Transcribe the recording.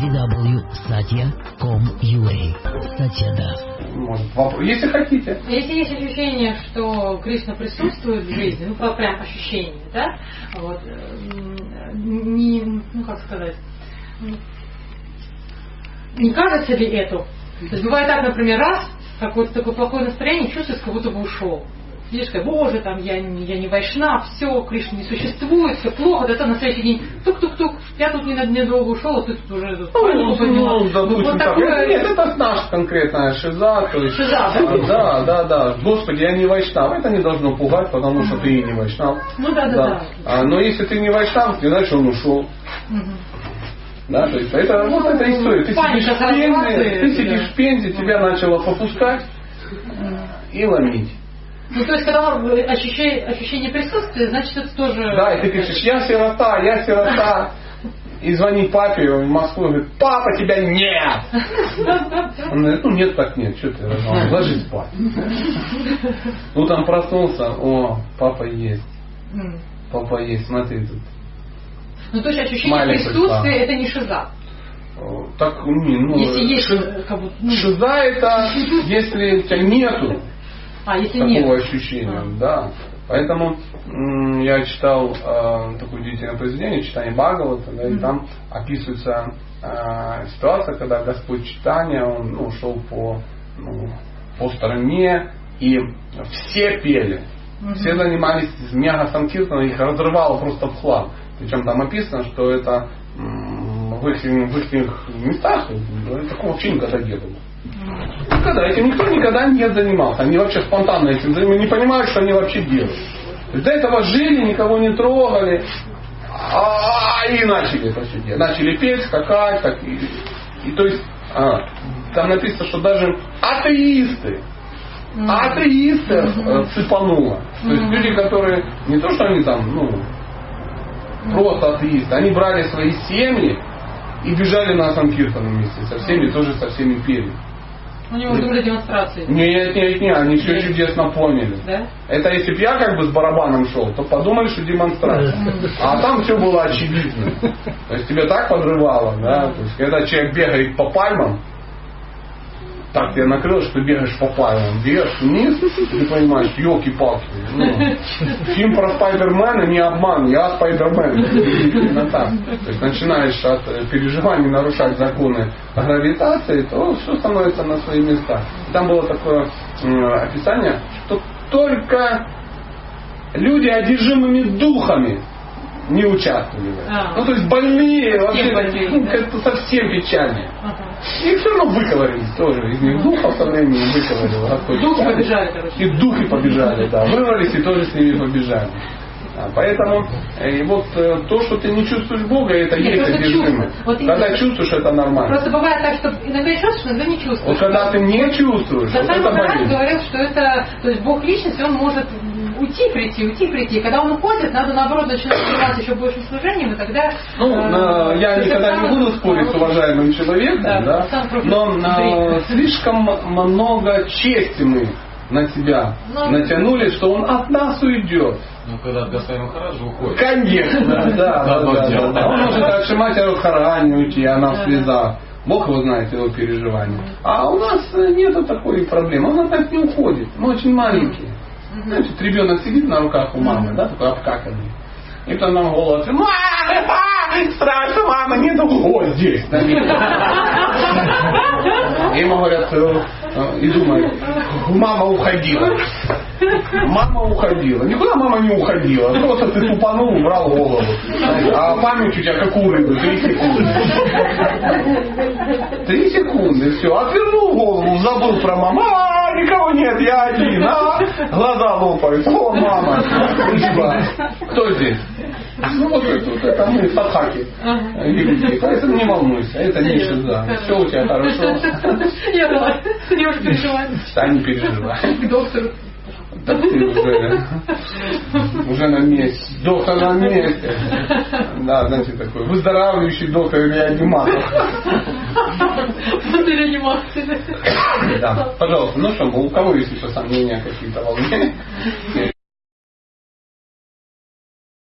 www.satya.com.ua Satya если хотите. Если есть ощущение, что Кришна присутствует в жизни, ну, прям ощущение, да, вот, не, ну, как сказать, не кажется ли это? То есть бывает так, например, раз, какое-то такое плохое настроение, чувствуешь, как будто бы ушел. Видишь, как, боже, там, я, я не вайшнав, все, Кришна не существует, все плохо, да то на следующий день тук-тук-тук, я тут недолго ушел, а ты тут уже тут ну, ну, допустим, вот такое... Нет, это наша конкретная шиза. То есть, шиза, да? Да, да, да. Господи, я не вайшнав. Это не должно пугать, потому что ты не вайшнав. Ну да, да, да. А, но если ты не вайшнав, значит он ушел. Да, то есть это ну, вот эта история. Ты сидишь в Пензе, ты сидишь в Пензе, тебя начало попускать и ломить. Ну, то есть, когда ощущение, ощущение присутствия, значит, это тоже... Да, и ты пишешь, я сирота, я сирота. И звони папе в Москву и говорит, папа, тебя нет! Он говорит, ну нет так нет, что ты, ложись спать. Утром проснулся, о, папа есть. Папа есть, смотри тут. Ну, то есть ощущение присутствия это не шиза. Так, не, ну, если есть, как будто, ну... шиза это, если тебя нету а, если такого нет. ощущения, а. да. Поэтому я читал э, такое удивительное произведение, читание Бхагавата, да, mm-hmm. и там описывается э, ситуация, когда Господь читания, он ну, шел по, ну, по стороне, и все пели. Mm-hmm. Все занимались мега санкиртаном, их разрывало просто в хлам. Причем там описано, что это в их, в их местах такого вообще никогда не было. Никогда. Этим никто никогда не занимался. Они вообще спонтанно этим занимаются. Не понимают, что они вообще делают. До этого жили, никого не трогали. А, и начали это все делать. Начали петь, скакать. Так, и, и то есть а, там написано, что даже атеисты, mm-hmm. атеисты mm-hmm. цепануло. То есть mm-hmm. люди, которые не то, что они там, ну, просто атеисты, они брали свои семьи и бежали на Санкиртан вместе со всеми, тоже со всеми пели. У него были демонстрации. Нет, нет, нет, они все чудесно поняли. Да? Это если бы я как бы с барабаном шел, то подумали, что демонстрация. А там все было очевидно. То есть тебя так подрывало, да? То есть когда человек бегает по пальмам, так тебя накрыло, что бегаешь по пальмам, вверх, вниз, ты понимаешь, елки-палки. Ну, фильм про Спайдермена не обман, я Спайдермен. Именно так. То есть начинаешь от переживаний нарушать законы гравитации, то все становится на свои места. Там было такое описание, что только люди одержимыми духами не участвовали. А. Ну, то есть больные вообще ну, как-то совсем печальные. Ага. И все равно выковырились тоже. Из них духов со временем выковырил. Духи побежали, короче. И духи побежали, да. Вырвались и тоже с ними побежали. А, поэтому э, и вот э, то, что ты не чувствуешь Бога, это Нет, есть одержимость. Вот когда именно. чувствуешь, это нормально. Просто бывает так, что иногда чувствуешь, иногда не чувствуешь. Вот когда ты не чувствуешь, вот это болезнь. говорил, что это, то есть Бог личность, он может уйти, прийти, уйти, прийти. Когда он уходит, надо наоборот начинать заниматься еще большим служением, и тогда... Ну, э, я никогда не буду спорить с уважаемым человеком, да, да, но э, слишком много чести мы на себя но... Ну, натянули, что он от нас уйдет. Ну, когда Господь Махараджа уходит. Конечно, да, да, да, да. Он может от Шимати Радхарани уйти, она в слезах. Бог его знает его переживания. А у нас нет такой проблемы. Он от нас не уходит. Мы очень маленькие. Значит, ребенок сидит на руках у мамы, да, такой обкаканный. И потом нам голос, мама, а, страшно, мама, нету, о, здесь, на И ему говорят, э, э, и думают, мама уходила. Мама уходила. Никуда мама не уходила. Просто ты тупанул, убрал голову. А память у тебя как у рыбы. Три секунды. Три секунды. Все. Отвернул голову, забыл про маму. Никого нет, я один. А, глаза лопают. О, мама. Кто здесь? Ну вот это, вот это мы, садхаки. Великие. Поэтому не волнуйся, это не шиза. Все у тебя хорошо. Я давай, не переживай. Да, не переживай. К доктору. Да ты уже, уже на месте. Доктор на месте. Да, знаете, такой выздоравливающий доктор реаниматор. После реанимации. Да, пожалуйста, ну что, у кого есть еще сомнения какие-то волнения?